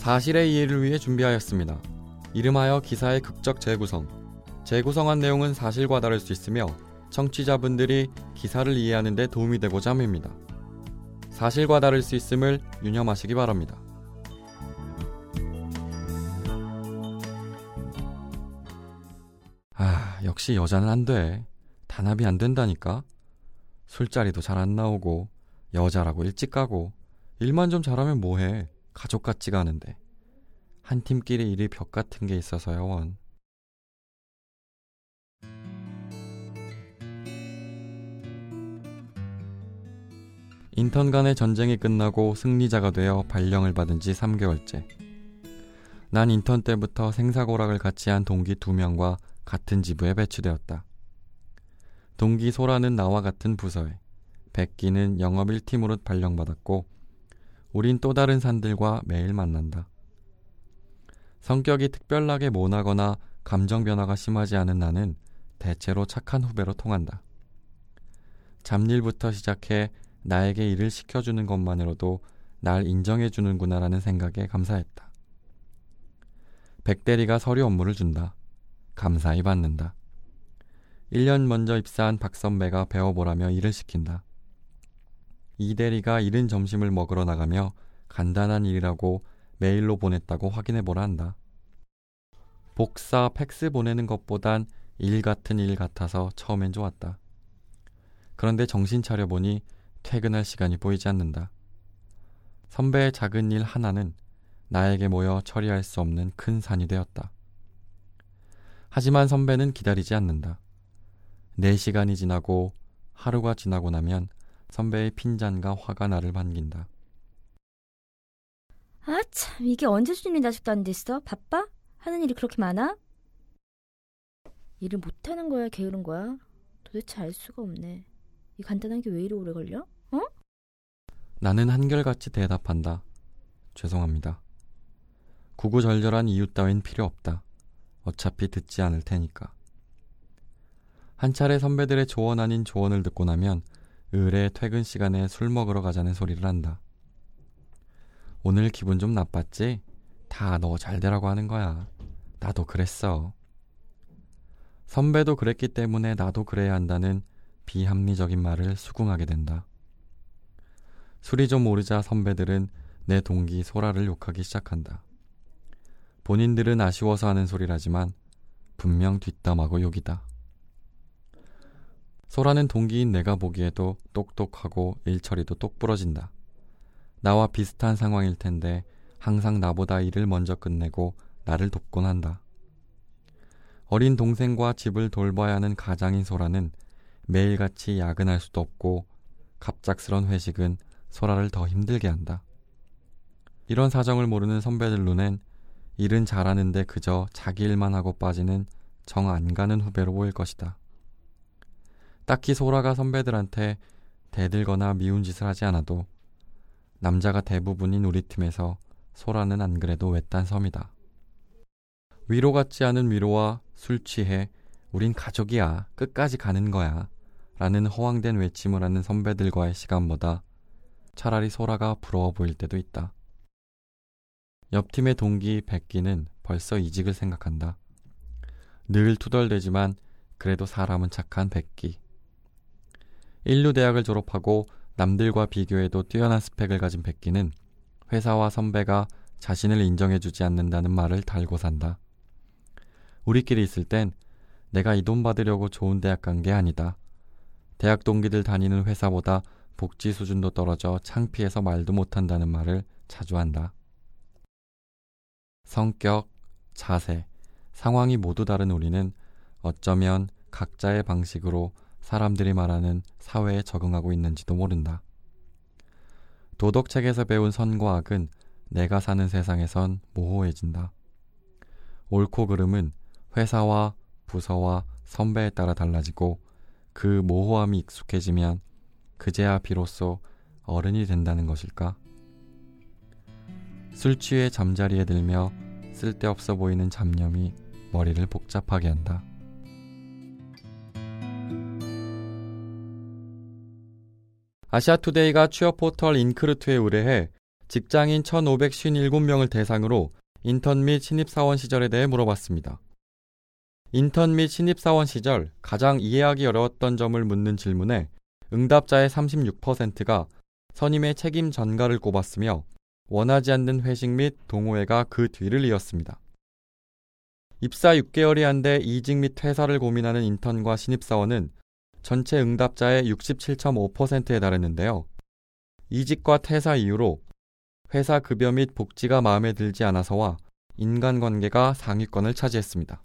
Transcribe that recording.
사실의 이해를 위해 준비하였습니다. 이름하여 기사의 극적 재구성. 재구성한 내용은 사실과 다를 수 있으며 청취자분들이 기사를 이해하는 데 도움이 되고자 합니다. 사실과 다를 수 있음을 유념하시기 바랍니다. 아, 역시 여자는 안 돼. 단합이 안 된다니까. 술자리도 잘 안 나오고, 여자라고 일찍 가고, 일만 좀 잘하면 뭐해. 가족 같지가 않은데. 한 팀끼리 일이 벽 같은 게 있어서요, 원. 인턴 간의 전쟁이 끝나고 승리자가 되어 발령을 받은 지 3개월째. 난 인턴 때부터 생사고락을 같이 한 동기 두 명과 같은 지부에 배치되었다. 동기 소라는 나와 같은 부서에, 백기는 영업 1팀으로 발령받았고, 우린 또 다른 산들과 매일 만난다. 성격이 특별하게 모나거나 감정 변화가 심하지 않은 나는 대체로 착한 후배로 통한다. 잡일부터 시작해 나에게 일을 시켜주는 것만으로도 날 인정해주는구나라는 생각에 감사했다. 백대리가 서류 업무를 준다. 감사히 받는다. 1년 먼저 입사한 박 선배가 배워보라며 일을 시킨다. 이 대리가 이른 점심을 먹으러 나가며 간단한 일이라고 메일로 보냈다고 확인해 보라 한다. 복사, 팩스 보내는 것보단 일 같은 일 같아서 처음엔 좋았다. 그런데 정신 차려보니 퇴근할 시간이 보이지 않는다. 선배의 작은 일 하나는 나에게 모여 처리할 수 없는 큰 산이 되었다. 하지만 선배는 기다리지 않는다. 4시간이 지나고 하루가 지나고 나면 선배의 핀잔과 화가 나를 반긴다. 아, 참, 이게 언제 수준이 아직도 안 됐어? 바빠? 하는 일이 그렇게 많아? 일을 못하는 거야, 게으른 거야? 도대체 알 수가 없네. 이 간단한 게 왜 이리 오래 걸려? 어? 나는 한결같이 대답한다. 죄송합니다. 구구절절한 이유 따윈 필요 없다. 어차피 듣지 않을 테니까. 한 차례 선배들의 조언 아닌 조언을 듣고 나면 의뢰 퇴근 시간에 술 먹으러 가자는 소리를 한다. 오늘 기분 좀 나빴지? 다 너 잘 되라고 하는 거야. 나도 그랬어. 선배도 그랬기 때문에 나도 그래야 한다는 비합리적인 말을 수긍하게 된다. 술이 좀 오르자 선배들은 내 동기 소라를 욕하기 시작한다. 본인들은 아쉬워서 하는 소리라지만 분명 뒷담하고 욕이다. 소라는 동기인 내가 보기에도 똑똑하고 일처리도 똑부러진다. 나와 비슷한 상황일 텐데 항상 나보다 일을 먼저 끝내고 나를 돕곤 한다. 어린 동생과 집을 돌봐야 하는 가장인 소라는 매일같이 야근할 수도 없고 갑작스런 회식은 소라를 더 힘들게 한다. 이런 사정을 모르는 선배들 눈엔 일은 잘하는데 그저 자기 일만 하고 빠지는 정 안 가는 후배로 보일 것이다. 딱히 소라가 선배들한테 대들거나 미운 짓을 하지 않아도 남자가 대부분인 우리 팀에서 소라는 안 그래도 외딴 섬이다. 위로 같지 않은 위로와 술 취해 우린 가족이야 끝까지 가는 거야 라는 허황된 외침을 하는 선배들과의 시간보다 차라리 소라가 부러워 보일 때도 있다. 옆팀의 동기 백기는 벌써 이직을 생각한다. 늘 투덜대지만 그래도 사람은 착한 백기. 인류대학을 졸업하고 남들과 비교해도 뛰어난 스펙을 가진 백기는 회사와 선배가 자신을 인정해주지 않는다는 말을 달고 산다. 우리끼리 있을 땐 내가 이 돈 받으려고 좋은 대학 간 게 아니다. 대학 동기들 다니는 회사보다 복지 수준도 떨어져 창피해서 말도 못한다는 말을 자주 한다. 성격, 자세, 상황이 모두 다른 우리는 어쩌면 각자의 방식으로 사람들이 말하는 사회에 적응하고 있는지도 모른다. 도덕책에서 배운 선과 악은 내가 사는 세상에선 모호해진다. 옳고 그름은 회사와 부서와 선배에 따라 달라지고 그 모호함이 익숙해지면 그제야 비로소 어른이 된다는 것일까? 술 취해 잠자리에 들며 쓸데없어 보이는 잡념이 머리를 복잡하게 한다. 아시아투데이가 취업 포털 인크루트에 의뢰해 직장인 1,557명을 대상으로 인턴 및 신입사원 시절에 대해 물어봤습니다. 인턴 및 신입사원 시절 가장 이해하기 어려웠던 점을 묻는 질문에 응답자의 36%가 선임의 책임 전가를 꼽았으며 원하지 않는 회식 및 동호회가 그 뒤를 이었습니다. 입사 6개월이 안 돼 이직 및 퇴사를 고민하는 인턴과 신입사원은 전체 응답자의 67.5%에 달했는데요. 이직과 퇴사 이후로 회사 급여 및 복지가 마음에 들지 않아서와 인간관계가 상위권을 차지했습니다.